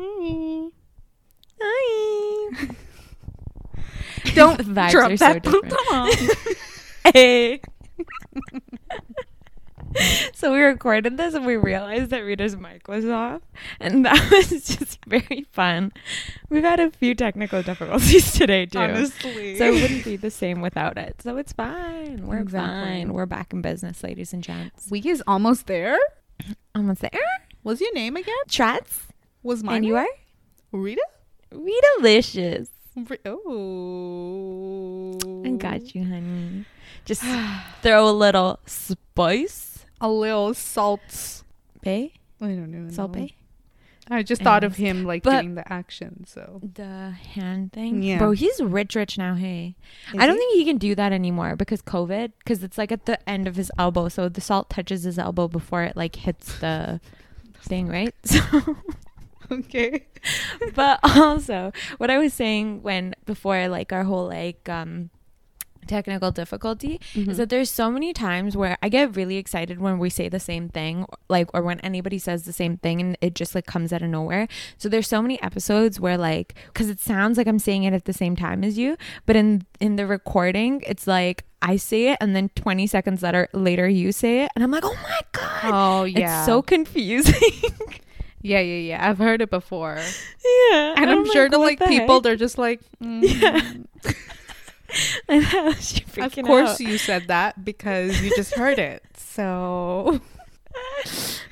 Hi. Hi. Don't drop so that. different. Come Hey. so we recorded this and we realized that Rita's mic was off, and that was just very fun. We've had a few technical difficulties today too. Honestly. So it wouldn't be the same without it. So it's fine. We're Exactly. fine. We're back in business, ladies and gents. Week is almost there. Almost there. What's your name again? Trats. Was mine And you are Rita? Rita-licious. Oh. I got oh. you, honey. Just throw a little spice. A little salt. Bae? I don't know. Salt Bae? I just thought of him like doing the action. So The hand thing? Yeah. Bro, he's rich, rich now, hey. Is I don't he? think he can do that anymore because COVID, because it's like at the end of his elbow. So the salt touches his elbow before it like hits the thing, right? So. okay. but also what i was saying when before like our whole like um technical difficulty Mm-hmm. is that there's so many times where i get really excited when we say the same thing like or when anybody says the same thing and it just like comes out of nowhere so there's so many episodes where like because it sounds like i'm saying it at the same time as you but in in the recording it's like i say it and then 20 seconds later later you say it and i'm like oh my god Oh yeah. it's so confusing yeah, yeah, yeah. I've heard it before, yeah and I'm, sure to like the people, heck? they're just like, Yeah. mm. She of course out? you said that because you just heard it. So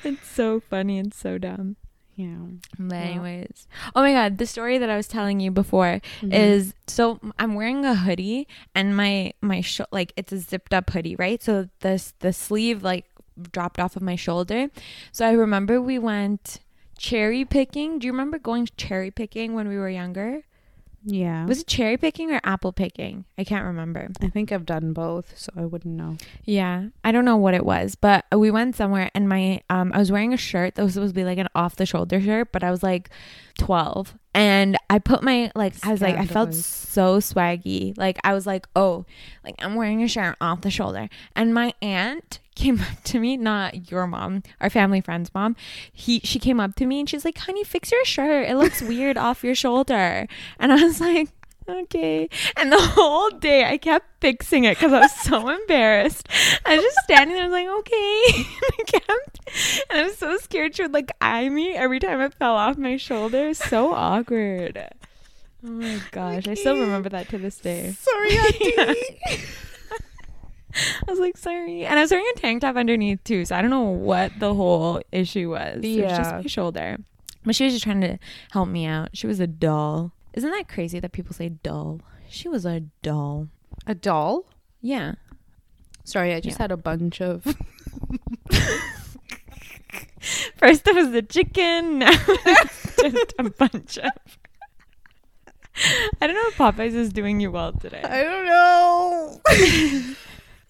it's so funny and so dumb. yeah. But anyways, oh my god, the story that I was telling you before Mm-hmm. is so I'm wearing a hoodie and my my sh- like it's a zipped up hoodie, right? So this the sleeve like dropped off of my shoulder. So I remember we went cherry picking. Do you remember going cherry picking when we were younger? yeah. Was it cherry picking or apple picking? I can't remember. I think I've done both, so I wouldn't know. Yeah, I don't know what it was, but we went somewhere and my um I was wearing a shirt that was supposed to be like an off the shoulder shirt, but I was like 12 and I put my like I was like I felt so swaggy. Like I was like, "Oh, like I'm wearing a shirt off the shoulder." And my aunt came up to me, not your mom, our family friend's mom. He she came up to me and she's like, "Honey, fix your shirt. It looks weird off your shoulder." And I was like, okay. And the whole day I kept fixing it because I was so embarrassed. I was just standing there, I was like, okay. I kept, and I was so scared she would like eye me every time it fell off my shoulder. So awkward. Oh my gosh. I still remember that to this day. Sorry, Auntie. I was like, sorry. And I was wearing a tank top underneath too, so I don't know what the whole issue was. It was just my shoulder. But she was just trying to help me out. She was a doll. Isn't that crazy that people say doll? She was a doll. A doll? Yeah. Sorry, I just Yeah. had a bunch of. First it was the chicken, now it's just a bunch of. I don't know if Popeyes is doing you well today. I don't know.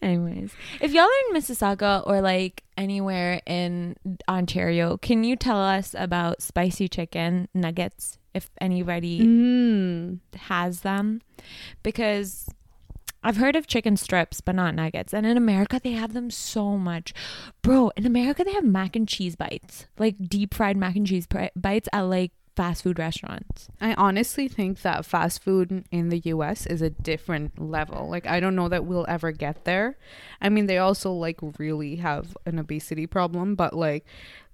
Anyways, if y'all are in Mississauga or like anywhere in Ontario, can you tell us about spicy chicken nuggets if anybody Mm. has them? Because I've heard of chicken strips, but not nuggets. And in America, they have them so much. Bro, in America, they have mac and cheese bites, like deep fried mac and cheese bites at like fast food restaurants. I honestly think that fast food in the US is a different level. Like I don't know that we'll ever get there. I mean, they also like really have an obesity problem, but like,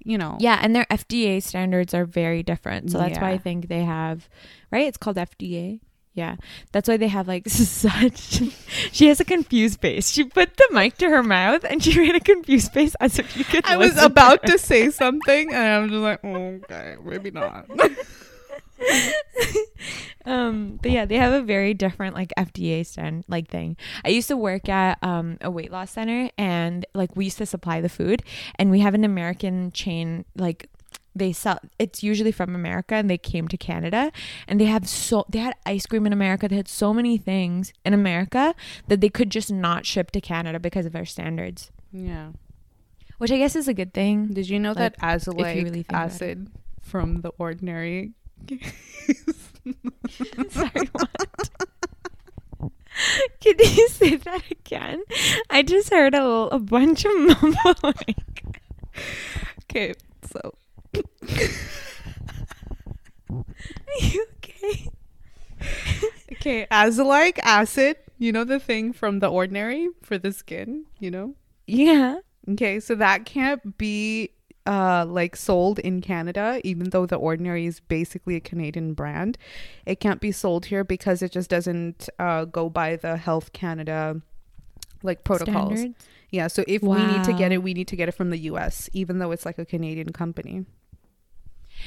you know. Yeah, and their FDA standards are very different. So that's why I think they have, right? It's called FDA. Yeah, that's why they have like such. she has a confused face. She put the mic to her mouth and she made a confused face as if you could. I was about her. to say something and I'm just like, oh, okay, maybe not. um, but yeah, they have a very different like FDA stand like thing. I used to work at um a weight loss center and like we used to supply the food and we have an American chain like they sell it's usually from America and they came to Canada and they have so they had ice cream in America they had so many things in America that they could just not ship to Canada because of our standards yeah. which I guess is a good thing Did you know Like, that azelaic really acid from the ordinary sorry what Can you say that again? I just heard a, a bunch of mumbling. Okay, so are you okay? okay, azelaic acid, you know the thing from the ordinary for the skin, you know? Yeah. Okay, so that can't be uh like sold in Canada even though the ordinary is basically a Canadian brand. It can't be sold here because it just doesn't uh go by the Health Canada like protocols. Standards? Yeah, so if wow. we need to get it, we need to get it from the US even though it's like a Canadian company.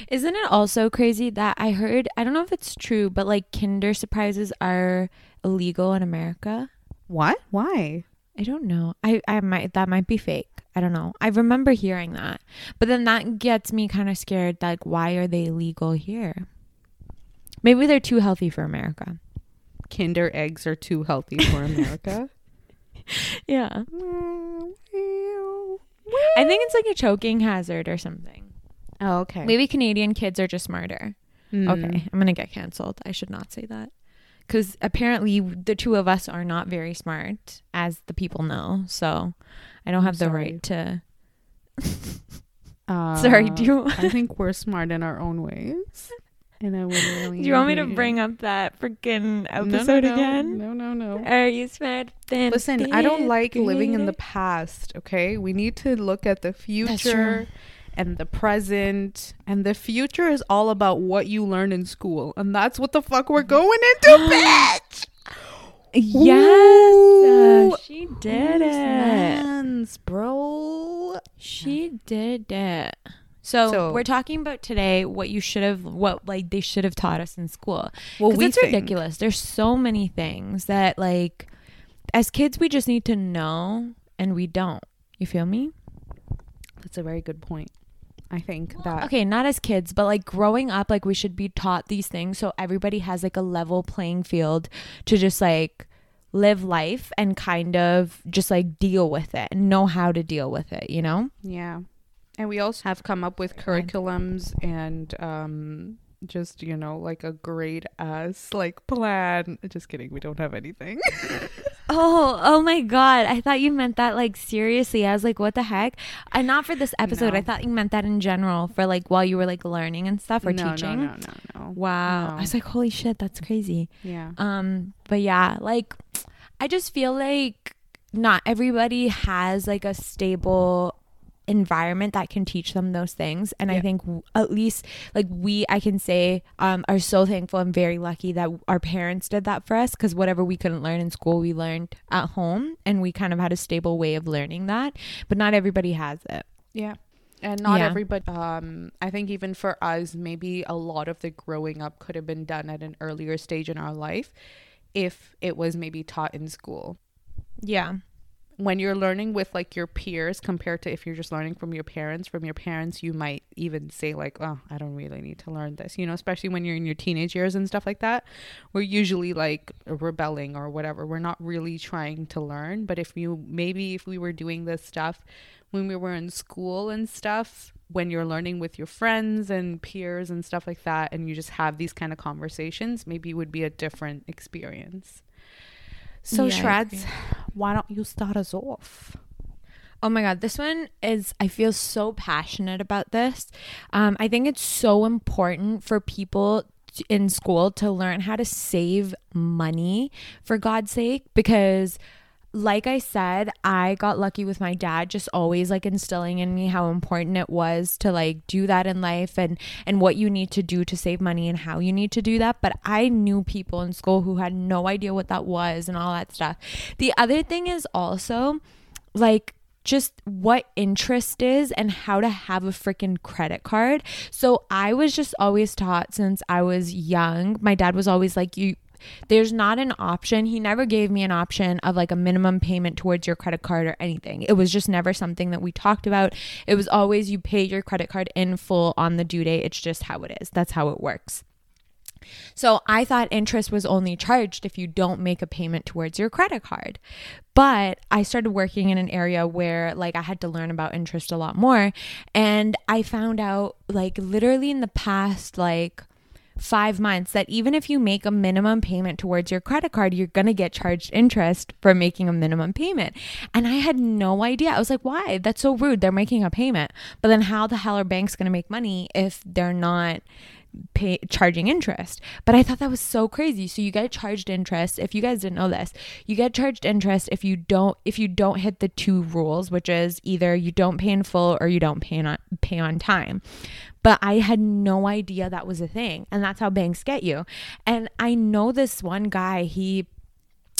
Isn't it also crazy that I heard, I don't know if it's true, but like Kinder surprises are illegal in America? What? Why? I don't know. I, I might, that might be fake. I don't know. I remember hearing that. But then that gets me kind of scared. Like, why are they illegal here? Maybe they're too healthy for America. Kinder eggs are too healthy for America. Yeah. Mm, I think it's like a choking hazard or something. Oh, okay. Maybe Canadian kids are just smarter. Hmm. Okay, I'm gonna get canceled. I should not say that because apparently the two of us are not very smart, as the people know. So I don't I'm have the sorry. right to. Uh, Sorry, do you I think we're smart in our own ways. And I would really. do you want me to bring up that freaking No, no, episode no. again? No, no, no. Are you smart? Then Listen, I don't like living in the past, okay? We need to look at the future and the present. And the future is all about what you learn in school. And that's what the fuck we're going into, bitch! Yes, uh, she did it. Bro. She did it. So, So- we're talking about today what you should have, what like they should have taught us in school. Well, we it's think. ridiculous. There's so many things that like, as kids, we just need to know, and we don't. You feel me? That's a very good point. I think that. Okay, not as kids, but like growing up, like we should be taught these things so everybody has like a level playing field to just like live life and kind of just like deal with it and know how to deal with it, you know? Yeah. And we also have come up with curriculums and um just, you know, like a great ass like plan. Just kidding, we don't have anything. Oh, oh my god. I thought you meant that like seriously. I was like, what the heck? And not for this episode. No. I thought you meant that in general for like while you were like learning and stuff or no, teaching. No, no, no, no. Wow. No. I was like, holy shit, that's crazy. Yeah. Um, but yeah, like I just feel like not everybody has like a stable environment that can teach them those things and i think at least like we i can say um are so thankful and very lucky that our parents did that for us because whatever we couldn't learn in school we learned at home and we kind of had a stable way of learning that but not everybody has it Yeah. And not Yeah. everybody um I think even for us maybe a lot of the growing up could have been done at an earlier stage in our life if it was maybe taught in school. yeah when you're learning with like your peers compared to if you're just learning from your parents from your parents you might even say like oh i don't really need to learn this you know especially when you're in your teenage years and stuff like that. We're usually like rebelling or whatever. We're not really trying to learn but if you maybe if we were doing this stuff when we were in school and stuff when you're learning with your friends and peers and stuff like that and you just have these kind of conversations maybe it would be a different experience so Yeah, shreds why don't you start us off? Oh my God, this one is, I feel so passionate about this. Um, I think it's so important for people t- in school to learn how to save money for God's sake because like I said, I got lucky with my dad just always like instilling in me how important it was to like do that in life and and what you need to do to save money and how you need to do that. But I knew people in school who had no idea what that was and all that stuff. The other thing is also like just what interest is and how to have a freaking credit card. So I was just always taught since I was young. My dad was always like you there's not an option. He never gave me an option of like a minimum payment towards your credit card or anything. It was just never something that we talked about. It was always you pay your credit card in full on the due date. It's just how it is. That's how it works. So I thought interest was only charged if you don't make a payment towards your credit card. But I started working in an area where like I had to learn about interest a lot more and I found out like literally in the past like 5 months that even if you make a minimum payment towards your credit card you're going to get charged interest for making a minimum payment. And I had no idea. I was like, "Why? That's so rude. They're making a payment." But then how the hell are banks going to make money if they're not pay charging interest. But I thought that was so crazy. So you get charged interest. If you guys didn't know this, you get charged interest if you don't if you don't hit the two rules, which is either you don't pay in full or you don't pay on pay on time. But I had no idea that was a thing. And that's how banks get you. And I know this one guy, he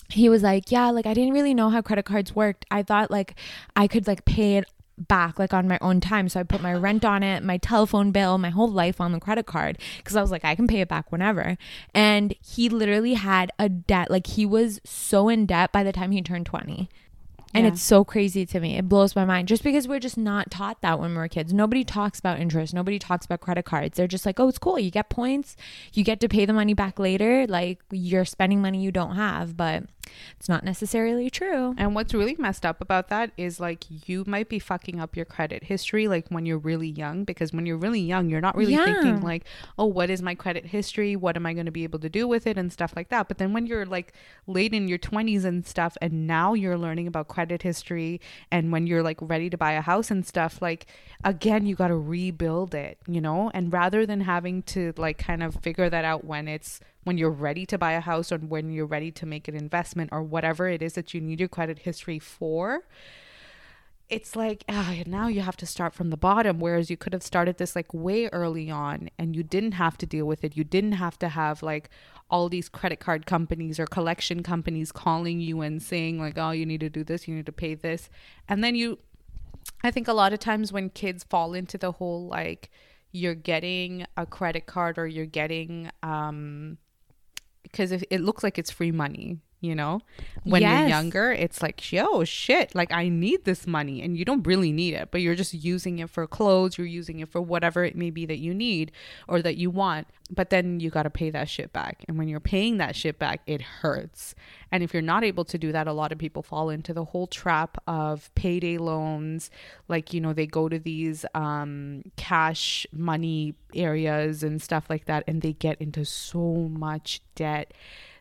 he was like, Yeah, like I didn't really know how credit cards worked. I thought like I could like pay it back like on my own time. So I put my uh-huh. rent on it, my telephone bill, my whole life on the credit card because I was like, I can pay it back whenever. And he literally had a debt. Like he was so in debt by the time he turned 20. And Yeah. it's so crazy to me. It blows my mind just because we're just not taught that when we were kids. Nobody talks about interest. Nobody talks about credit cards. They're just like, oh, it's cool. You get points. You get to pay the money back later. Like you're spending money you don't have, but it's not necessarily true. And what's really messed up about that is like you might be fucking up your credit history like when you're really young because when you're really young you're not really Yeah. thinking like oh what is my credit history what am I going to be able to do with it and stuff like that but then when you're like late in your 20s and stuff and now you're learning about credit history and when you're like ready to buy a house and stuff like again you got to rebuild it you know and rather than having to like kind of figure that out when it's when you're ready to buy a house or when you're ready to make an investment or whatever it is that you need your credit history for it's like ah, now you have to start from the bottom. Whereas you could have started this like way early on and you didn't have to deal with it. You didn't have to have like all these credit card companies or collection companies calling you and saying like oh you need to do this you need to pay this. And then you I think a lot of times when kids fall into the whole like you're getting a credit card or you're getting um because it looks like it's free money, you know, when you're younger, it's like, yo, shit, like I need this money and you don't really need it, but you're just using it for clothes, you're using it for whatever it may be that you need or that you want. But then you got to pay that shit back. And when you're paying that shit back, it hurts. And if you're not able to do that, a lot of people fall into the whole trap of payday loans. Like, you know, they go to these um, cash money areas and stuff like that, and they get into so much debt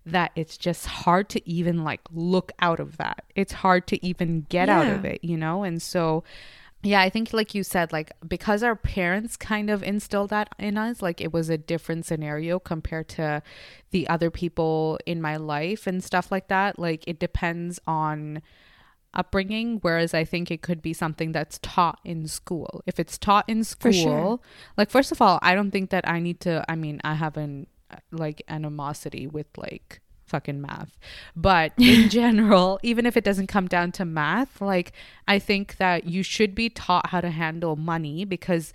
that it's just hard to even like look out of that. It's hard to even get out of it, you know? And so, yeah, I think like you said, like because our parents kind of instilled that in us, like it was a different scenario compared to the other people in my life and stuff like that. Like it depends on upbringing whereas i think it could be something that's taught in school if it's taught in school For sure. like first of all i don't think that i need to i mean i have an uh, like animosity with like fucking math but in general even if it doesn't come down to math like i think that you should be taught how to handle money because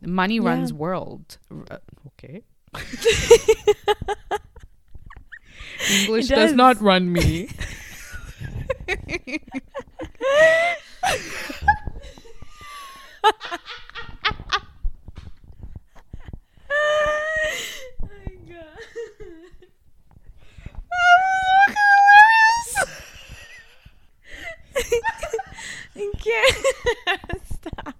money Yeah. runs world uh, okay english does does. not run me I can't stop.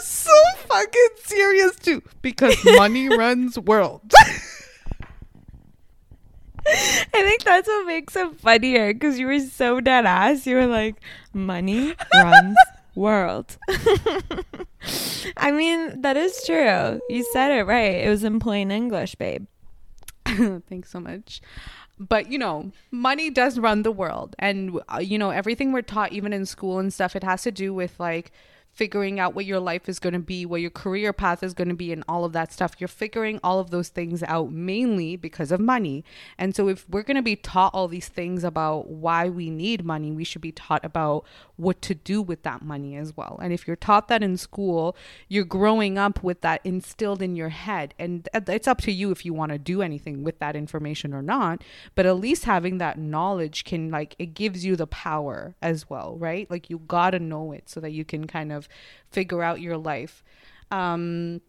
so fucking serious too because money runs world I think that's what makes it funnier because you were so dead ass. You were like, money runs world. I mean, that is true. You said it right. It was in plain English, babe. Thanks so much. But you know, money does run the world. And uh, you know, everything we're taught even in school and stuff, it has to do with like figuring out what your life is going to be, what your career path is going to be and all of that stuff. You're figuring all of those things out mainly because of money. And so if we're going to be taught all these things about why we need money, we should be taught about what to do with that money as well. And if you're taught that in school, you're growing up with that instilled in your head. And it's up to you if you want to do anything with that information or not. But at least having that knowledge can, like, it gives you the power as well, right? Like, you got to know it so that you can kind of figure out your life. Um,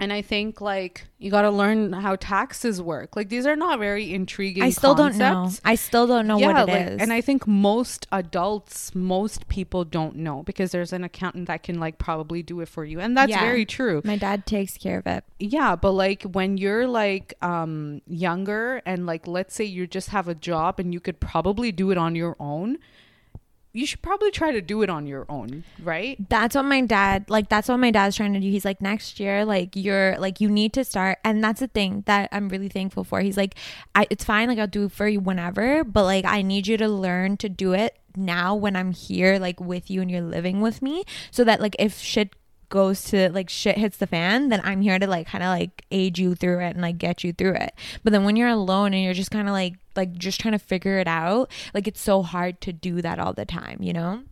and I think like you got to learn how taxes work. Like these are not very intriguing. I still don't know. I still don't know what it is. like, And I think most adults, most people don't know because there's an accountant that can like probably do it for you. And that's Yeah. very true. My dad takes care of it. Yeah, but like when you're like um younger and like let's say you just have a job and you could probably do it on your own, you should probably try to do it on your own, right? that's what my dad like that's what my dad's trying to do. He's like next year like you're like you need to start. And that's the thing that i'm really thankful for. He's like I, it's fine like i'll do it for you whenever but like i need you to learn to do it now when i'm here like with you and you're living with me so that like if shit goes to like shit hits the fan then i'm here to like kind of like aid you through it and like get you through it but then when you're alone and you're just kind of like like just trying to figure it out like it's so hard to do that all the time you know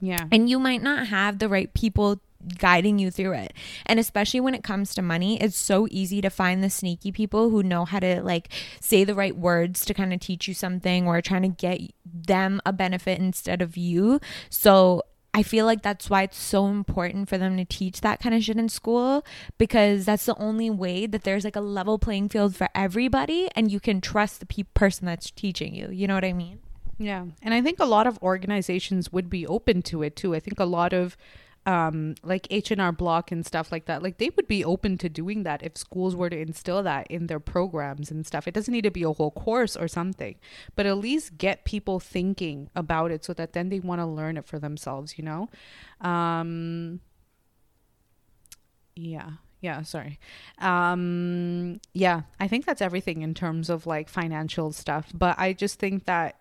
Yeah. and you might not have the right people guiding you through it. And especially when it comes to money, it's so easy to find the sneaky people who know how to like say the right words to kind of teach you something or trying to get them a benefit instead of you. So I feel like that's why it's so important for them to teach that kind of shit in school because that's the only way that there's like a level playing field for everybody and you can trust the pe- person that's teaching you. You know what I mean? Yeah. And I think a lot of organizations would be open to it too. I think a lot of um like H&R Block and stuff like that like they would be open to doing that if schools were to instill that in their programs and stuff. It doesn't need to be a whole course or something but at least get people thinking about it so that then they want to learn it for themselves you know? Um yeah yeah sorry. Um yeah i think that's everything in terms of like financial stuff but i just think that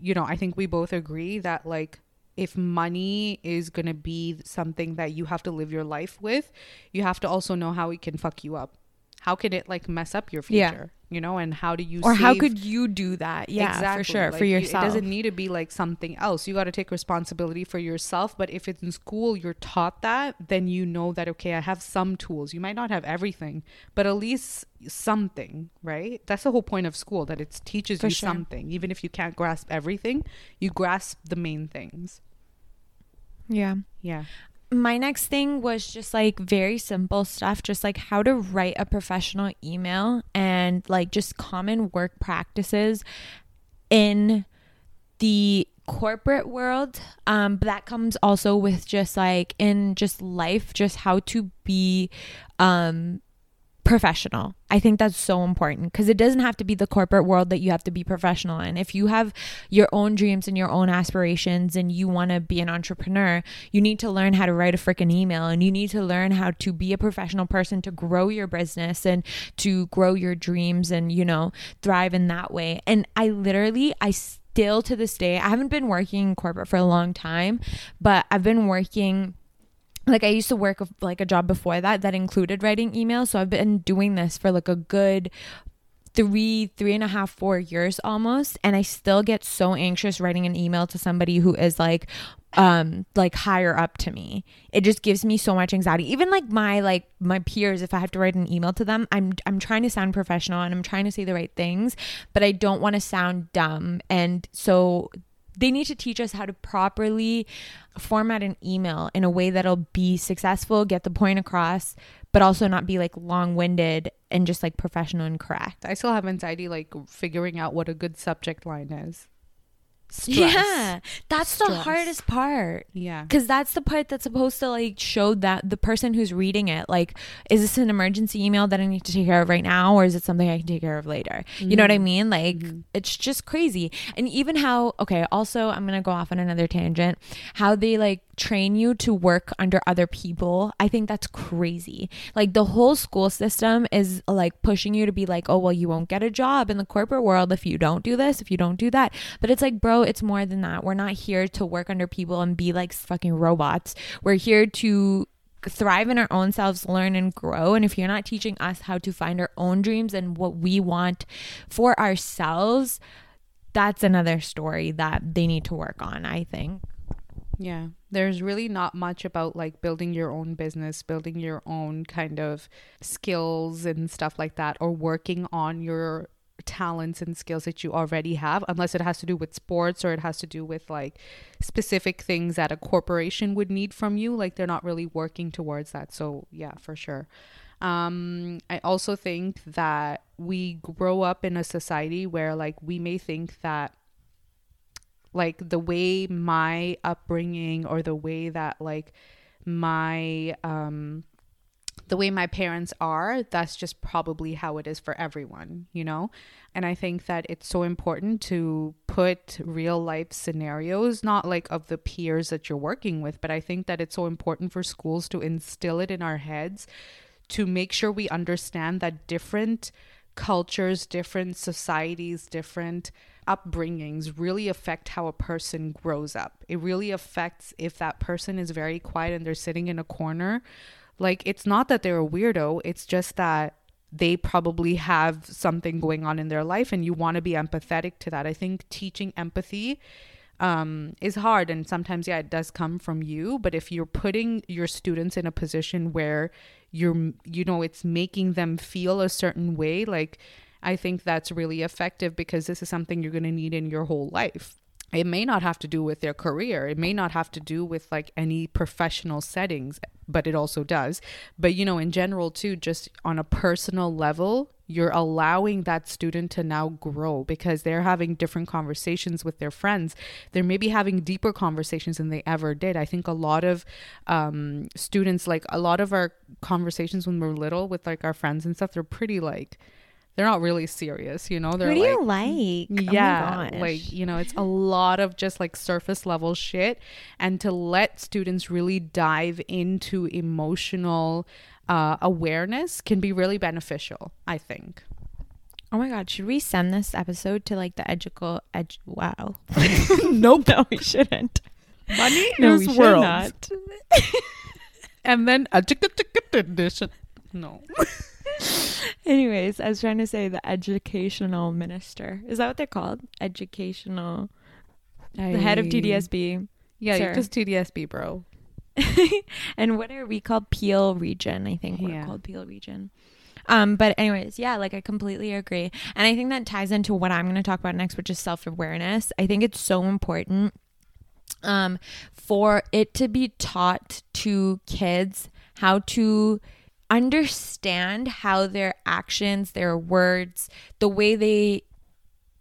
you know i think we both agree that like if money is going to be something that you have to live your life with you have to also know how it can fuck you up. How can it like mess up your future you know and how do you Or how could you do that? Yeah, exactly. for sure, Like, for yourself. It doesn't need to be like something else. You got to take responsibility for yourself. But if it's in school, you're taught that, then you know that, okay, I have some tools. You might not have everything, but at least something, right? That's the whole point of school, that it teaches For you sure. something. Even if you can't grasp everything, you grasp the main things. yeah. Yeah. My next thing was just like very simple stuff just like how to write a professional email and like just common work practices in the corporate world. Um but that comes also with just like in just life just how to be um professional. I think that's so important because it doesn't have to be the corporate world that you have to be professional in. If you have your own dreams and your own aspirations and you want to be an entrepreneur, you need to learn how to write a freaking email and you need to learn how to be a professional person to grow your business and to grow your dreams and, you know, thrive in that way. And I literally, I still to this day, I haven't been working in corporate for a long time, but I've been working like I used to work like a job before that that included writing emails. So I've been doing this for like a good three, three and a half, four years almost. And I still get so anxious writing an email to somebody who is like, um, like higher up to me. It just gives me so much anxiety. Even like my like my peers, if I have to write an email to them, I'm I'm trying to sound professional and I'm trying to say the right things, but I don't want to sound dumb. And so they need to teach us how to properly format an email in a way that'll be successful, get the point across, but also not be like long winded and just like professional and correct. I still have anxiety like figuring out what a good subject line is. Stress. Yeah, that's the hardest part. Yeah. Because that's the part that's supposed to like show that the person who's reading it, like, is this an emergency email that I need to take care of right now, or is it something I can take care of later? You know what I mm-hmm. mean? Like, mm-hmm. it's just crazy. And even how, okay, also, I'm gonna go off on another tangent. How they like train you to work under other people, I think that's crazy. Like, the whole school system is like pushing you to be like, oh, well, you won't get a job in the corporate world if you don't do this, if you don't do that. But it's like, bro, it's more than that. We're not here to work under people and be like fucking robots. We're here to thrive in our own selves, learn and grow. And if you're not teaching us how to find our own dreams and what we want for ourselves, that's another story that they need to work on, I think. Yeah. There's really not much about like building your own business, building your own kind of skills and stuff like that, or working on your talents and skills that you already have, unless it has to do with sports or it has to do with like specific things that a corporation would need from you. Like they're not really working towards that. So, yeah, for sure. Um, I also think that we grow up in a society where like we may think that like the way my upbringing or the way that like my um the way my parents are, that's just probably how it is for everyone, you know? And I think that it's so important to put real life scenarios, not like of the peers that you're working with, but I think that it's so important for schools to instill it in our heads to make sure we understand that different cultures, different societies, different upbringings really affect how a person grows up. It really affects if that person is very quiet and they're sitting in a corner. Like, it's not that they're a weirdo, it's just that they probably have something going on in their life and you want to be empathetic to that. I think teaching empathy um, is hard and sometimes yeah it does come from you but if you're putting your students in a position where you're you know it's making them feel a certain way like i think that's really effective because this is something you're going to need in your whole life it may not have to do with their career. It may not have to do with like any professional settings but it also does. But you know in general too just on a personal level you're allowing that student to now grow because they're having different conversations with their friends. They're maybe having deeper conversations than they ever did. I think a lot of um, students like a lot of our conversations when we're little with like our friends and stuff they're pretty like they're not really serious, you know. They're What do like, you like? Oh yeah, gosh. like you know, it's a lot of just like surface level shit, and to let students really dive into emotional uh, awareness can be really beneficial. I think. Oh my god, should we send this episode to like the educal edu- wow. nope. no, we shouldn't. Money No, is we should world. not. and then a tick tick tick edition. No. Anyways, I was trying to say the educational minister. Is that what they're called? Educational the head of TDSB. Yeah, just TDSB, bro. and what are we called? Peel region, I think we're Yeah. called Peel region. Um, but anyways, yeah, like I completely agree. And I think that ties into what I'm gonna talk about next, which is self-awareness. I think it's so important um for it to be taught to kids how to understand how their actions, their words, the way they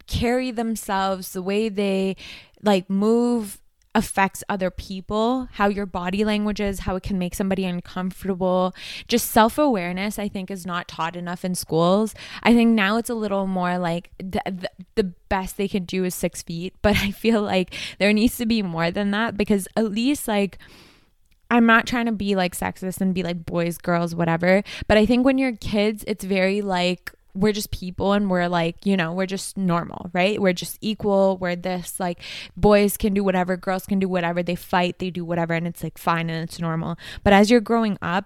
carry themselves, the way they like move affects other people, how your body language is, how it can make somebody uncomfortable. Just self awareness, I think, is not taught enough in schools. I think now it's a little more like the, the, the best they can do is six feet, but I feel like there needs to be more than that because at least like. I'm not trying to be like sexist and be like boys, girls, whatever. But I think when you're kids, it's very like we're just people and we're like, you know, we're just normal, right? We're just equal. We're this like boys can do whatever, girls can do whatever. They fight, they do whatever, and it's like fine and it's normal. But as you're growing up,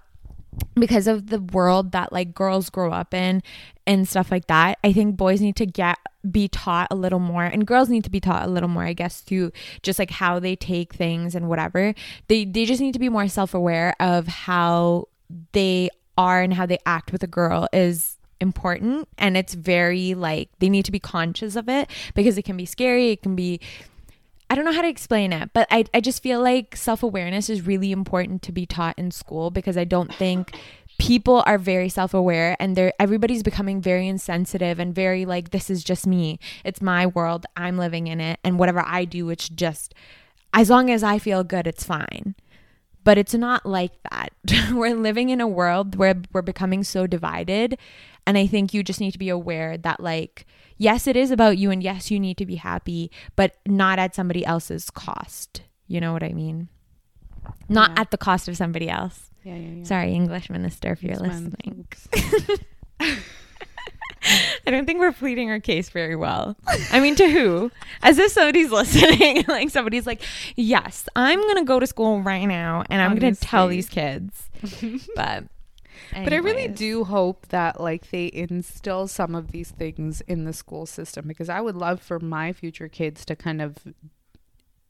because of the world that like girls grow up in and stuff like that, I think boys need to get be taught a little more and girls need to be taught a little more, I guess, to just like how they take things and whatever. They they just need to be more self-aware of how they are and how they act with a girl is important and it's very like they need to be conscious of it because it can be scary, it can be I don't know how to explain it, but I, I just feel like self awareness is really important to be taught in school because I don't think people are very self aware and they're everybody's becoming very insensitive and very like this is just me. It's my world. I'm living in it and whatever I do it's just as long as I feel good it's fine. But it's not like that. we're living in a world where we're becoming so divided and I think you just need to be aware that like yes, it is about you and yes, you need to be happy, but not at somebody else's cost. You know what I mean? Not Yeah. at the cost of somebody else. Yeah, yeah, yeah. Sorry, English minister, if you're ma'am. listening. I don't think we're pleading our case very well. I mean, to who? As if somebody's listening. like somebody's like, yes, I'm going to go to school right now and I'm going to tell these kids. But, But I really do hope that like they instill some of these things in the school system because I would love for my future kids to kind of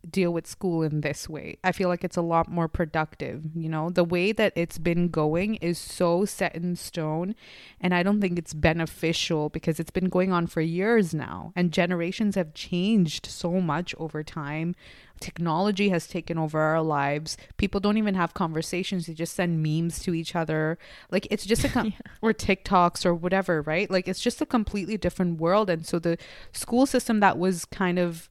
deal with school in this way. I feel like it's a lot more productive, you know? The way that it's been going is so set in stone and I don't think it's beneficial because it's been going on for years now and generations have changed so much over time. Technology has taken over our lives. People don't even have conversations. They just send memes to each other. Like it's just a com- or TikToks or whatever, right? Like it's just a completely different world and so the school system that was kind of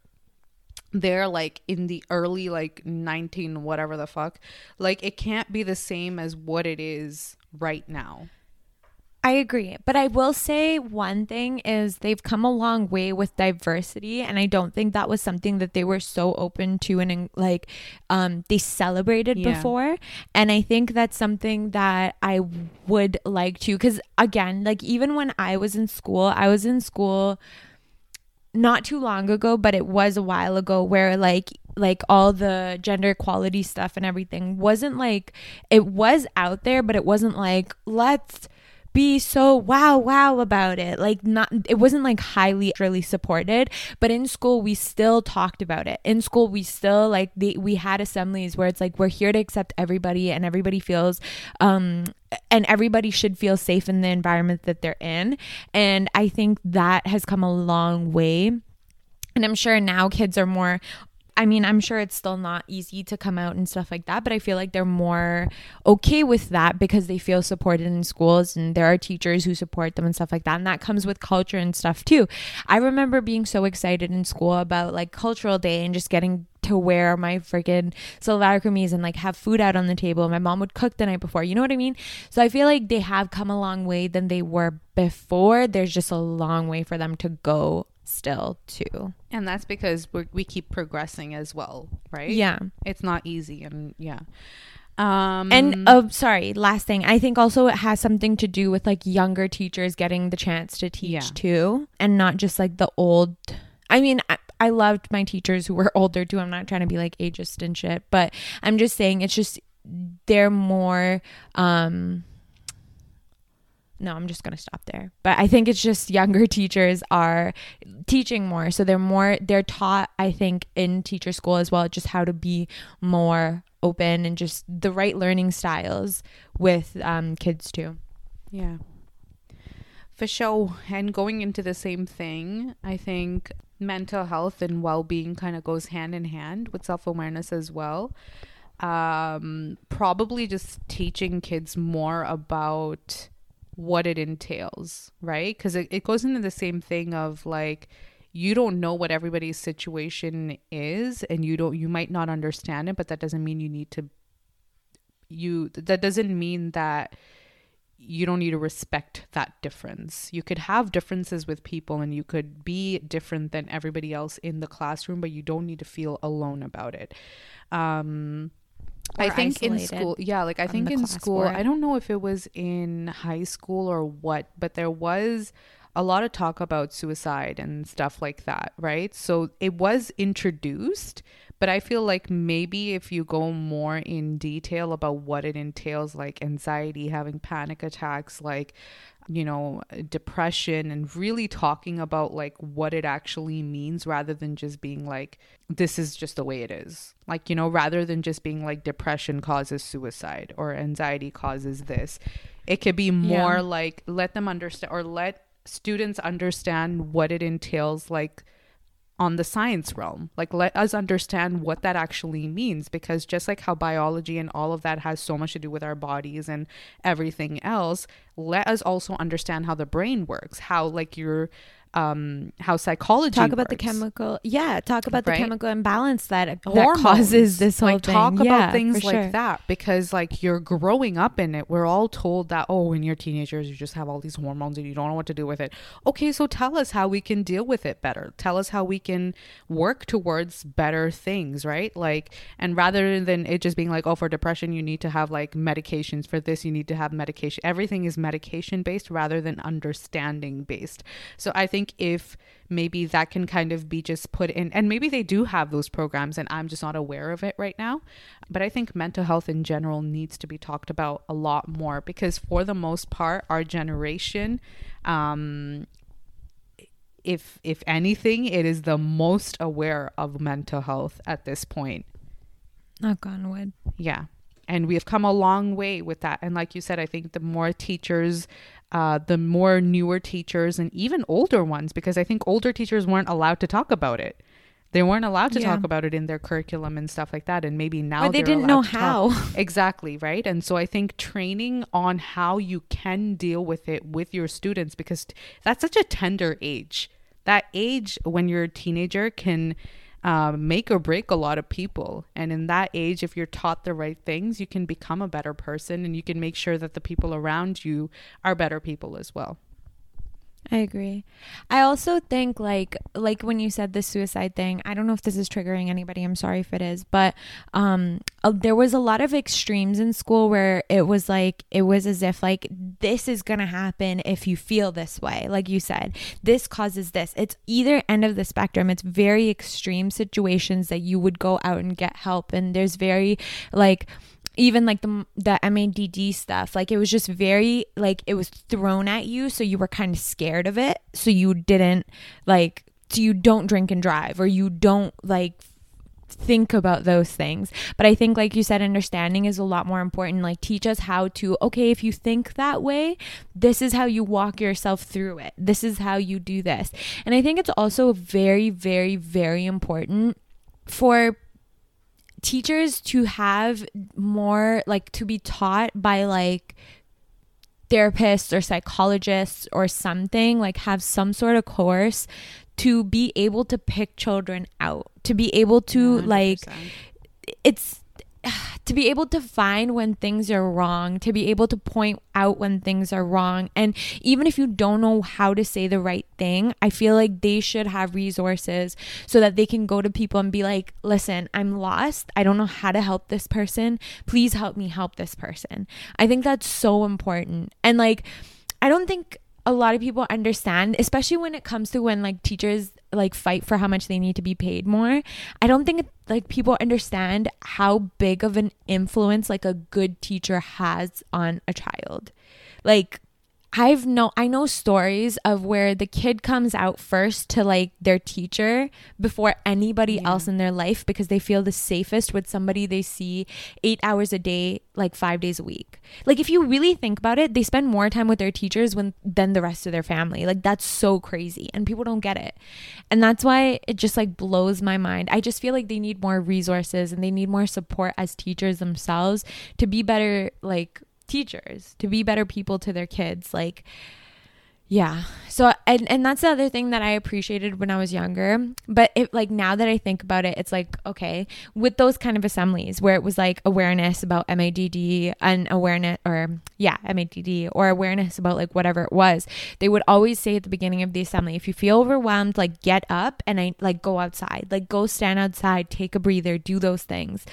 they're like in the early like 19 whatever the fuck like it can't be the same as what it is right now I agree. But I will say one thing is they've come a long way with diversity and I don't think that was something that they were so open to and like um they celebrated Yeah. before. And I think that's something that I would like to cuz again, like even when I was in school, I was in school not too long ago, but it was a while ago where like like all the gender equality stuff and everything wasn't like it was out there, but it wasn't like let's be so wow wow about it. Like not it wasn't like highly really supported but in school we still talked about it. In school we still like we had assemblies where it's like we're here to accept everybody and everybody feels um and everybody should feel safe in the environment that they're in. And i think that has come a long way. And I'm sure now kids are more I mean, I'm sure it's still not easy to come out and stuff like that, but I feel like they're more okay with that because they feel supported in schools and there are teachers who support them and stuff like that. And that comes with culture and stuff too. I remember being so excited in school about like cultural day and just getting to wear my freaking salwar kameez and like have food out on the table. My mom would cook the night before. You know what I mean? So I feel like they have come a long way than they were before. There's just a long way for them to go still too. and that's because we we keep progressing as well right Yeah. it's not easy and yeah um And oh, sorry, last thing. I think also it has something to do with like younger teachers getting the chance to teach Yeah. too, and not just like the old. I mean, I, I loved my teachers who were older too. I'm not trying to be like ageist and shit, but I'm just saying it's just they're more. um no, I'm just going to stop there. But I think it's just younger teachers are teaching more. So they're more, they're taught, I think, in teacher school as well, just how to be more open and just the right learning styles with um, kids too. Yeah. For sure. And going into the same thing, I think mental health and well being kind of goes hand in hand with self awareness as well. Um, probably just teaching kids more about what it entails, right? Because it, it goes into the same thing of like, you don't know what everybody's situation is and you don't you might not understand it but that doesn't mean you need to you that doesn't mean that you don't need to respect that difference. You could have differences with people and you could be different than everybody else in the classroom, but you don't need to feel alone about it. Um, I think in school, yeah, like I think in school, it. I don't know if it was in high school or what, but there was a lot of talk about suicide and stuff like that, right? So it was introduced, but I feel like maybe if you go more in detail about what it entails, like anxiety, having panic attacks, like, you know, depression, and really talking about like what it actually means rather than just being like, this is just the way it is. Like, you know, rather than just being like depression causes suicide or anxiety causes this, it could be more Yeah. like let them understand or let students understand what it entails, like on the science realm. Like, let us understand what that actually means because just like how biology and all of that has so much to do with our bodies and everything else, let us also understand how the brain works, how like your um how psychology Talk about the chemical, yeah. Talk about Right? the chemical imbalance that that causes this whole like thing. talk Yeah, about things like sure. that because like you're growing up in it we're all told that oh when you're teenagers you just have all these hormones and you don't know what to do with it okay so tell us how we can deal with it better tell us how we can work towards better things right like and rather than it just being like oh for depression you need to have like medications for this you need to have medication everything is medication based rather than understanding based so i think if maybe that can kind of be just put in and maybe they do have those programs and i'm just not aware of it right now but i think mental health in general needs to be talked about a lot more because for the most part our generation um if if anything it is the most aware of mental health at this point Knock on wood. yeah. And we have come a long way with that. And like you said, I think the more teachers, uh, the more newer teachers and even older ones, because I think older teachers weren't allowed to talk about it. They weren't allowed to Yeah. talk about it in their curriculum and stuff like that. And maybe now Or they didn't know to talk. how. Exactly, right? And so I think training on how you can deal with it with your students because that's such a tender age. That age when you're a teenager can uh, make or break a lot of people. And in that age, if you're taught the right things, you can become a better person and you can make sure that the people around you are better people as well. I agree. I also think like like when you said the suicide thing, I don't know if this is triggering anybody. I'm sorry if it is, but um uh, there was a lot of extremes in school where it was like it was as if like this is going to happen if you feel this way. Like you said, this causes this. It's either end of the spectrum. It's very extreme situations that you would go out and get help and there's very like even like the the MADD stuff, like it was just very like it was thrown at you, so you were kind of scared of it, so you didn't like so you don't drink and drive or you don't like think about those things. But I think like you said understanding is a lot more important. Like teach us how to okay, if you think that way, this is how you walk yourself through it. This is how you do this. And I think it's also very very very important for teachers to have more like to be taught by like therapists or psychologists or something like have some sort of course to be able to pick children out to be able to 100%. like it's to be able to find when things are wrong, to be able to point out when things are wrong. And even if you don't know how to say the right thing, I feel like they should have resources so that they can go to people and be like, listen, I'm lost. I don't know how to help this person. Please help me help this person. I think that's so important. And like, I don't think a lot of people understand, especially when it comes to when like teachers like fight for how much they need to be paid more. I don't think like people understand how big of an influence like a good teacher has on a child. Like I've no I know stories of where the kid comes out first to like their teacher before anybody yeah. else in their life because they feel the safest with somebody they see 8 hours a day like 5 days a week. Like if you really think about it, they spend more time with their teachers when than the rest of their family. Like that's so crazy and people don't get it. And that's why it just like blows my mind. I just feel like they need more resources and they need more support as teachers themselves to be better like teachers to be better people to their kids like yeah. So and and that's the other thing that I appreciated when I was younger. But it like now that I think about it, it's like okay, with those kind of assemblies where it was like awareness about MADD and awareness or yeah, MADD or awareness about like whatever it was, they would always say at the beginning of the assembly, if you feel overwhelmed, like get up and I like go outside. Like go stand outside, take a breather, do those things.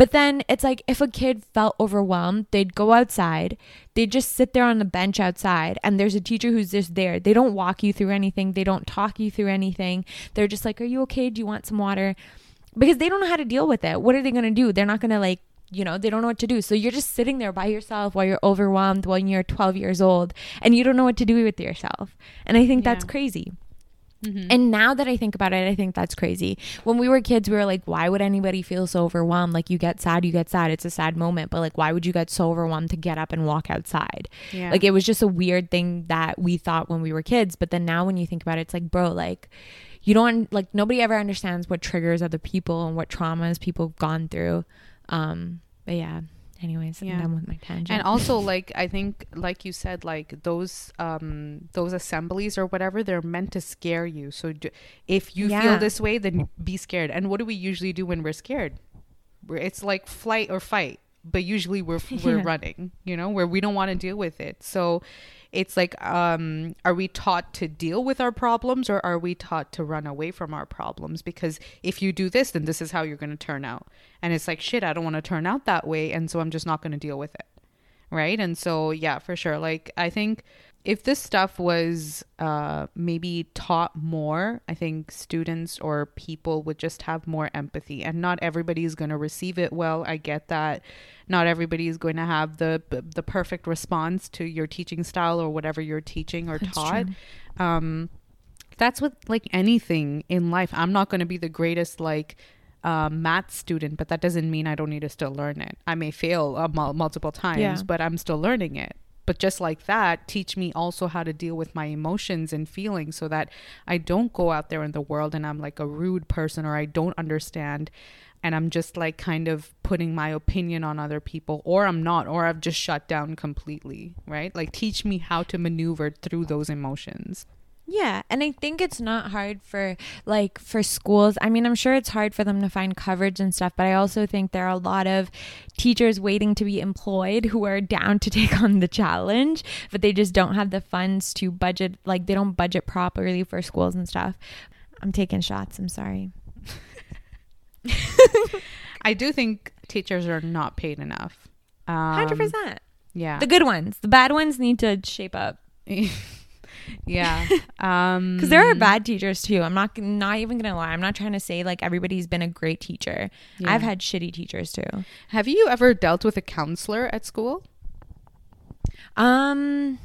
But then it's like if a kid felt overwhelmed, they'd go outside, they'd just sit there on the bench outside and there's a teacher who's just there. They don't walk you through anything, they don't talk you through anything. They're just like, Are you okay? Do you want some water? Because they don't know how to deal with it. What are they going to do? They're not going to like you know, they don't know what to do. So you're just sitting there by yourself while you're overwhelmed when you're 12 years old and you don't know what to do with yourself. And I think yeah. that's crazy. Mm-hmm. And now that I think about it, I think that's crazy. When we were kids, we were like, why would anybody feel so overwhelmed? Like, you get sad, you get sad. It's a sad moment. But, like, why would you get so overwhelmed to get up and walk outside? Yeah. Like, it was just a weird thing that we thought when we were kids. But then now, when you think about it, it's like, bro, like, you don't, like, nobody ever understands what triggers other people and what traumas people have gone through. Um, but yeah anyways yeah. i'm done with my tangent and also like i think like you said like those um those assemblies or whatever they're meant to scare you so do, if you yeah. feel this way then be scared and what do we usually do when we're scared it's like flight or fight but usually we're we're yeah. running you know where we don't want to deal with it so it's like um are we taught to deal with our problems or are we taught to run away from our problems? Because if you do this then this is how you're going to turn out. And it's like shit i don't want to turn out that way and so i'm just not going to deal with it. Right? And so yeah for sure. Like i think if this stuff was uh, maybe taught more, I think students or people would just have more empathy. And not everybody is going to receive it well. I get that. Not everybody is going to have the the perfect response to your teaching style or whatever you're teaching or that's taught. Um, that's with like anything in life. I'm not going to be the greatest like uh, math student, but that doesn't mean I don't need to still learn it. I may fail uh, multiple times, yeah. but I'm still learning it. But just like that, teach me also how to deal with my emotions and feelings so that I don't go out there in the world and I'm like a rude person or I don't understand and I'm just like kind of putting my opinion on other people, or I'm not, or I've just shut down completely, right? Like, teach me how to maneuver through those emotions. Yeah, and I think it's not hard for like for schools. I mean, I'm sure it's hard for them to find coverage and stuff, but I also think there are a lot of teachers waiting to be employed who are down to take on the challenge, but they just don't have the funds to budget like they don't budget properly for schools and stuff. I'm taking shots, I'm sorry. I do think teachers are not paid enough. Um, 100%. Yeah. The good ones. The bad ones need to shape up. yeah. Um Because there are bad teachers too. I'm not not even gonna lie. I'm not trying to say like everybody's been a great teacher. Yeah. I've had shitty teachers too. Have you ever dealt with a counselor at school? Um,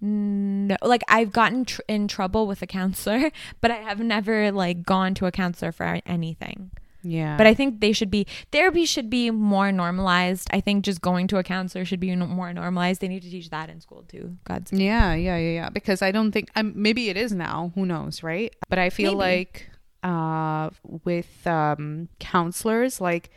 no, like I've gotten tr- in trouble with a counselor, but I have never like gone to a counselor for anything. Yeah. But I think they should be therapy should be more normalized. I think just going to a counselor should be more normalized. They need to teach that in school too. God's Yeah, yeah, yeah, yeah. Because I don't think um, maybe it is now. Who knows, right? But I feel Maybe. like uh, with um, counselors, like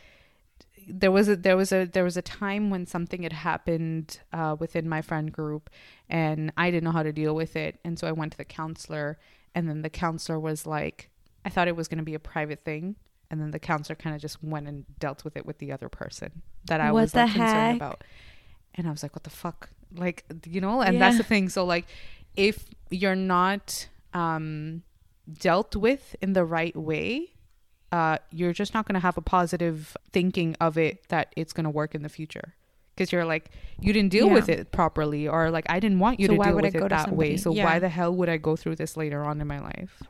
there was a there was a there was a time when something had happened uh, within my friend group, and I didn't know how to deal with it, and so I went to the counselor, and then the counselor was like, I thought it was going to be a private thing. And then the counselor kind of just went and dealt with it with the other person that I What was like concerned heck? about. And I was like, what the fuck? Like, you know, and that's the thing. So, like, if you're not um, dealt with in the right way, uh, you're just not going to have a positive thinking of it that it's going to work in the future. Because you're like, you didn't deal Yeah. with it properly, or like, I didn't want you So to deal with it that way. So, Yeah. why the hell would I go through this later on in my life?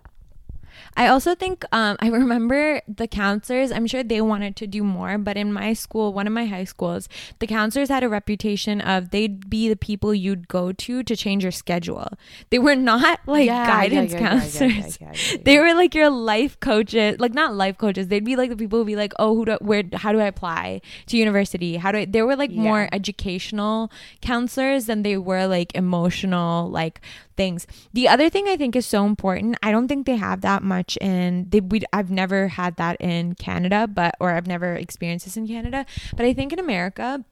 I also think um, I remember the counselors. I'm sure they wanted to do more, but in my school, one of my high schools, the counselors had a reputation of they'd be the people you'd go to to change your schedule. They were not like Yeah, guidance yeah, yeah, counselors. They were like your life coaches, like not life coaches. They'd be like the people who'd be like, "Oh, who do where? How do I apply to university? How do I?" They were like more educational counselors than they were like emotional, like things. The other thing I think is so important. I don't think they have that much in they. We I've never had that in Canada, but or I've never experienced this in Canada. But I think in America,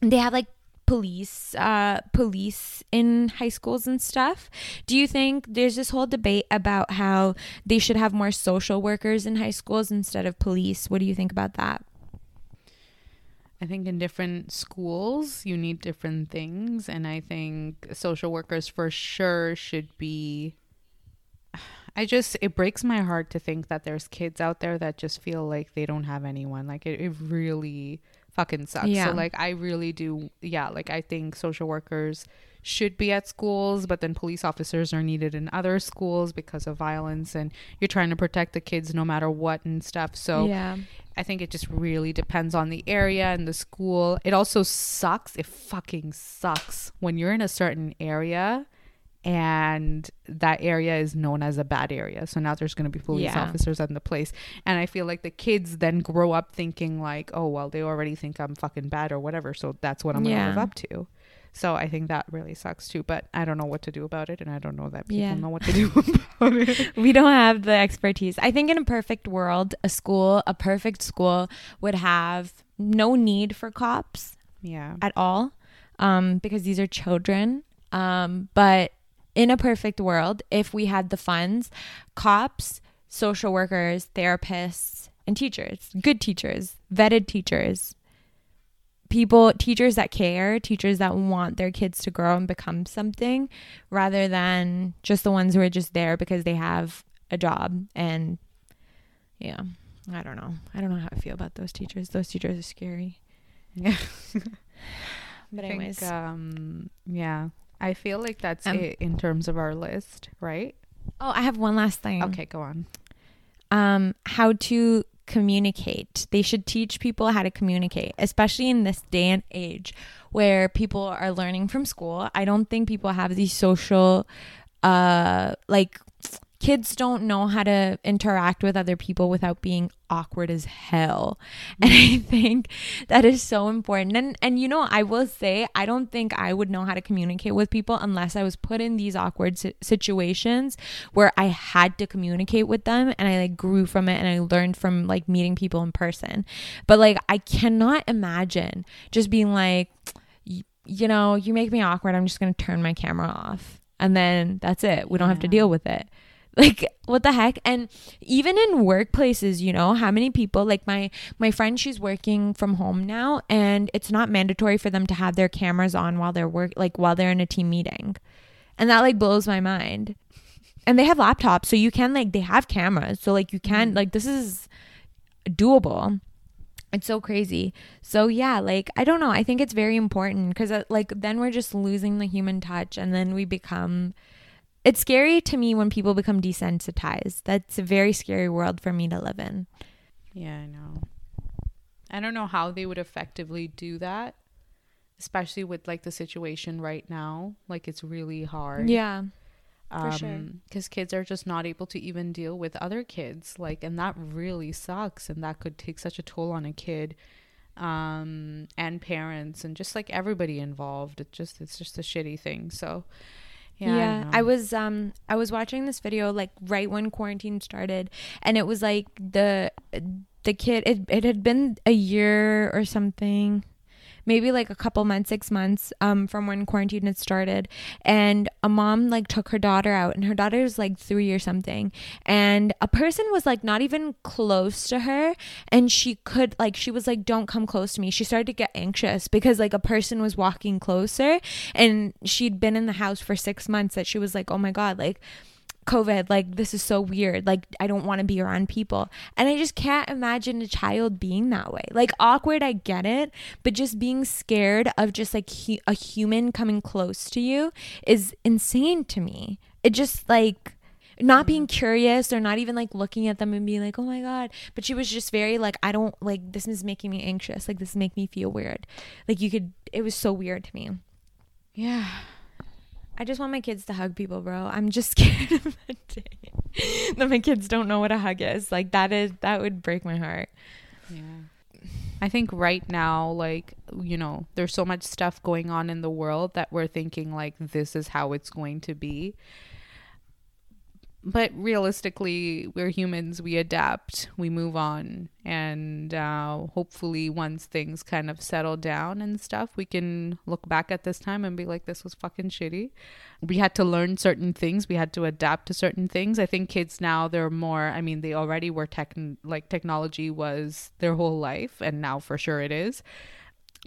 they have like police uh police in high schools and stuff do you think there's this whole debate about how they should have more social workers in high schools instead of police what do you think about that I think in different schools, you need different things. And I think social workers for sure should be. I just, it breaks my heart to think that there's kids out there that just feel like they don't have anyone. Like, it, it really fucking sucks. Yeah. So, like, I really do. Yeah. Like, I think social workers should be at schools, but then police officers are needed in other schools because of violence. And you're trying to protect the kids no matter what and stuff. So, yeah I think it just really depends on the area and the school. It also sucks. It fucking sucks when you're in a certain area and that area is known as a bad area. So now there's going to be police Yeah. officers in the place. And I feel like the kids then grow up thinking like, "Oh, well, they already think I'm fucking bad or whatever, so that's what I'm going to live up to." So I think that really sucks too, but I don't know what to do about it and I don't know that people Yeah. know what to do about it. we don't have the expertise. I think in a perfect world, a school, a perfect school would have no need for cops Yeah. at all um, because these are children. Um, but in a perfect world, if we had the funds, cops, social workers, therapists, and teachers, good teachers, vetted teachers, people, teachers that care, teachers that want their kids to grow and become something rather than just the ones who are just there because they have a job. And yeah, I don't know. I don't know how I feel about those teachers. Those teachers are scary. Yeah. But I think, anyways, um, yeah, I feel like that's Um, it in terms of our list, right? oh, I have one last thing. Okay, go on. um, how to communicate. They should teach people how to communicate, especially in this day and age where people are learning from school. I don't think people have these social, uh, like kids don't know how to interact with other people without being awkward as hell. And I mm. think that is so important. And and you know, I will say I don't think I would know how to communicate with people unless I was put in these awkward situations where I had to communicate with them and I like grew from it and I learned from like meeting people in person. But like I cannot imagine just being like you know, you make me awkward. I'm just going to turn my camera off. and then that's it. We don't have to deal with it. Like what the heck? And even in workplaces, you know, how many people like my my friend she's working from home now and it's not mandatory for them to have their cameras on while they're work like while they're in a team meeting. And that like blows my mind. And they have laptops, so you can like they have cameras. So like you can like this is doable. It's so crazy. So yeah, like I don't know. I think it's very important because uh, like then we're just losing the human touch, and then we become. It's scary to me when people become desensitized. That's a very scary world for me to live in. Yeah, I know. I don't know how they would effectively do that, especially with like the situation right now. Like it's really hard. Yeah, um, sure. Because kids are just not able to even deal with other kids. Like, and that really sucks. And that could take such a toll on a kid um, and parents and just like everybody involved. It just, it's just a shitty thing. So, yeah. yeah. don't I was um I was watching this video like right when quarantine started, and it was like the the kid. It it had been a year or something. Maybe like a couple months, six months um, from when quarantine had started. And a mom like took her daughter out, and her daughter's like three or something. And a person was like not even close to her, and she could like she was like, "Don't come close to me." She started to get anxious because like a person was walking closer, and she'd been in the house for six months. That she was like, "Oh my god!" Like. COVID, like this is so weird. Like I don't want to be around people. And I just can't imagine a child being that way. Like awkward, I get it, but just being scared of just like hu- a human coming close to you is insane to me. It just like not being mm. curious or not even like looking at them and being like, "Oh my god." But she was just very like, "I don't like this is making me anxious. Like this make me feel weird." Like you could it was so weird to me. Yeah. I just want my kids to hug people, bro. I'm just scared of the day that my kids don't know what a hug is. Like that is that would break my heart. Yeah. I think right now, like, you know, there's so much stuff going on in the world that we're thinking, like, this is how it's going to be. But realistically, we're humans, we adapt, we move on. And uh, hopefully, once things kind of settle down and stuff, we can look back at this time and be like, this was fucking shitty. We had to learn certain things, we had to adapt to certain things. I think kids now, they're more, I mean, they already were tech, like, technology was their whole life, and now for sure it is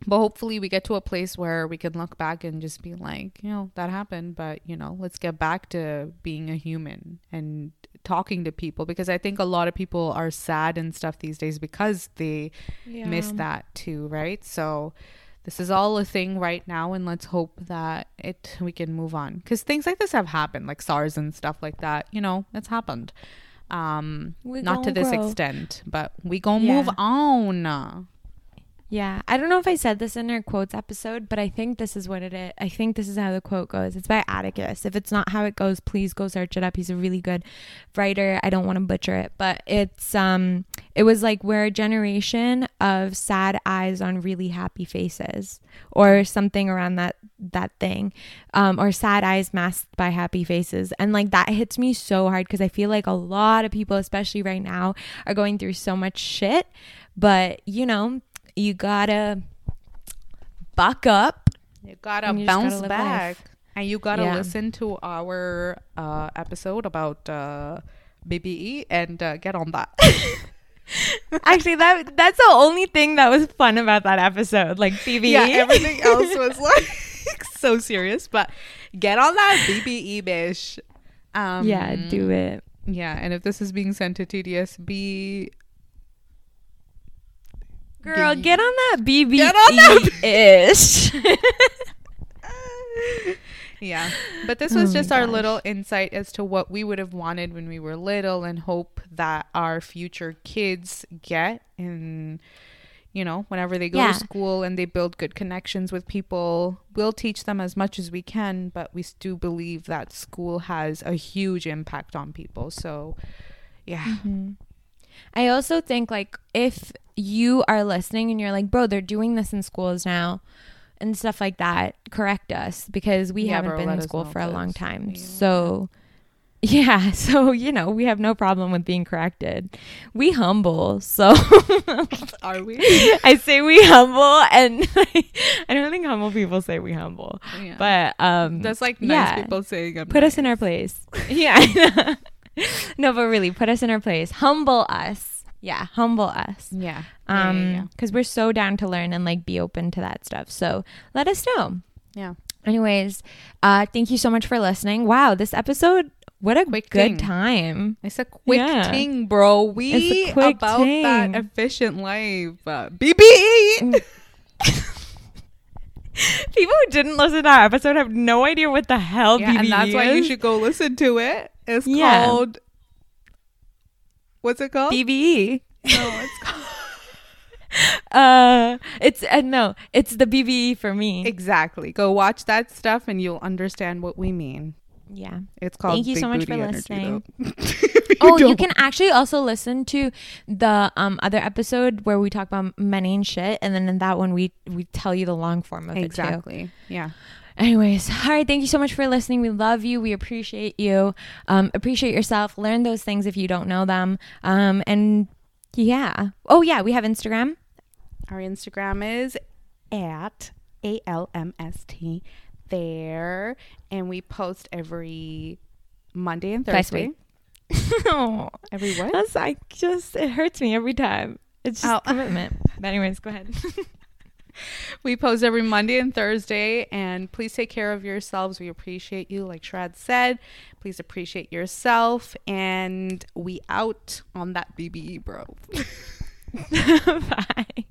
but hopefully we get to a place where we can look back and just be like you know that happened but you know let's get back to being a human and talking to people because i think a lot of people are sad and stuff these days because they Yeah. miss that too right so this is all a thing right now and let's hope that it we can move on because things like this have happened like sars and stuff like that you know it's happened um We not to this grow. extent but we gonna Yeah. move on Yeah. I don't know if I said this in our quotes episode, but I think this is what it is. I think this is how the quote goes. It's by Atticus. If it's not how it goes, please go search it up. He's a really good writer. I don't want to butcher it, but it's um it was like we're a generation of sad eyes on really happy faces or something around that that thing. Um or sad eyes masked by happy faces. And like that hits me so hard because I feel like a lot of people especially right now are going through so much shit, but you know, you gotta buck up. You gotta bounce gotta back. life. And you gotta Yeah. listen to our uh, episode about uh, BBE and uh, get on that. Actually, that that's the only thing that was fun about that episode. Like BB. yeah, everything else was like so serious. But get on that BBE, bish. Um, yeah, do it. Yeah, and if this is being sent to TDS, be Girl, get on that BB Get on that ish. Yeah. But this was Oh just our gosh. little insight as to what we would have wanted when we were little and hope that our future kids get in you know, whenever they go Yeah. to school and they build good connections with people, we'll teach them as much as we can, but we do believe that school has a huge impact on people. So, yeah. Mm-hmm. I also think like if you are listening and you're like, bro, they're doing this in schools now and stuff like that, correct us because we Yeah, haven't bro, been in school for a long time. yeah. So Yeah, so you know, we have no problem with being corrected. We humble, so Are we? I say we humble and I don't think humble people say we humble. Yeah. But um that's like nice people saying I'm put us in our place. yeah. no, but really, put us in our place. Humble us. Yeah, humble us. Yeah. Um cuz we're so down to learn and like be open to that stuff. So, let us know. Yeah. Anyways, uh thank you so much for listening. Wow, this episode what a Quick good thing. time. It's a quick Yeah. thing, bro. We It's a quick about ting. that efficient life. Uh, BB. People who didn't listen to our episode have no idea what the hell Yeah, BBE and that's why you should go listen to it. It's Yeah. called. What's it called? BBE. no, it's called. Uh, it's uh, no, it's the BBE for me. exactly. Go watch that stuff, and you'll understand what we mean. Yeah. It's called. Thank you so much for Energy, listening. though. Oh, you don't- can actually also listen to the um other episode where we talk about money and shit, and then in that one we we tell you the long form of it too. exactly. Yeah. Anyways, all right. Thank you so much for listening. We love you. We appreciate you. Um, appreciate yourself. Learn those things if you don't know them. Um, and yeah. Oh yeah, we have Instagram. Our Instagram is at A L M S T there, and we post every Monday and Thursday. oh, Every what? that's like just it hurts me every time. It's just Oh. commitment. But anyways, go ahead. We post every Monday and Thursday, and please take care of yourselves. We appreciate you, like Shrad said. Please appreciate yourself, and we out on that BBE, bro. Bye.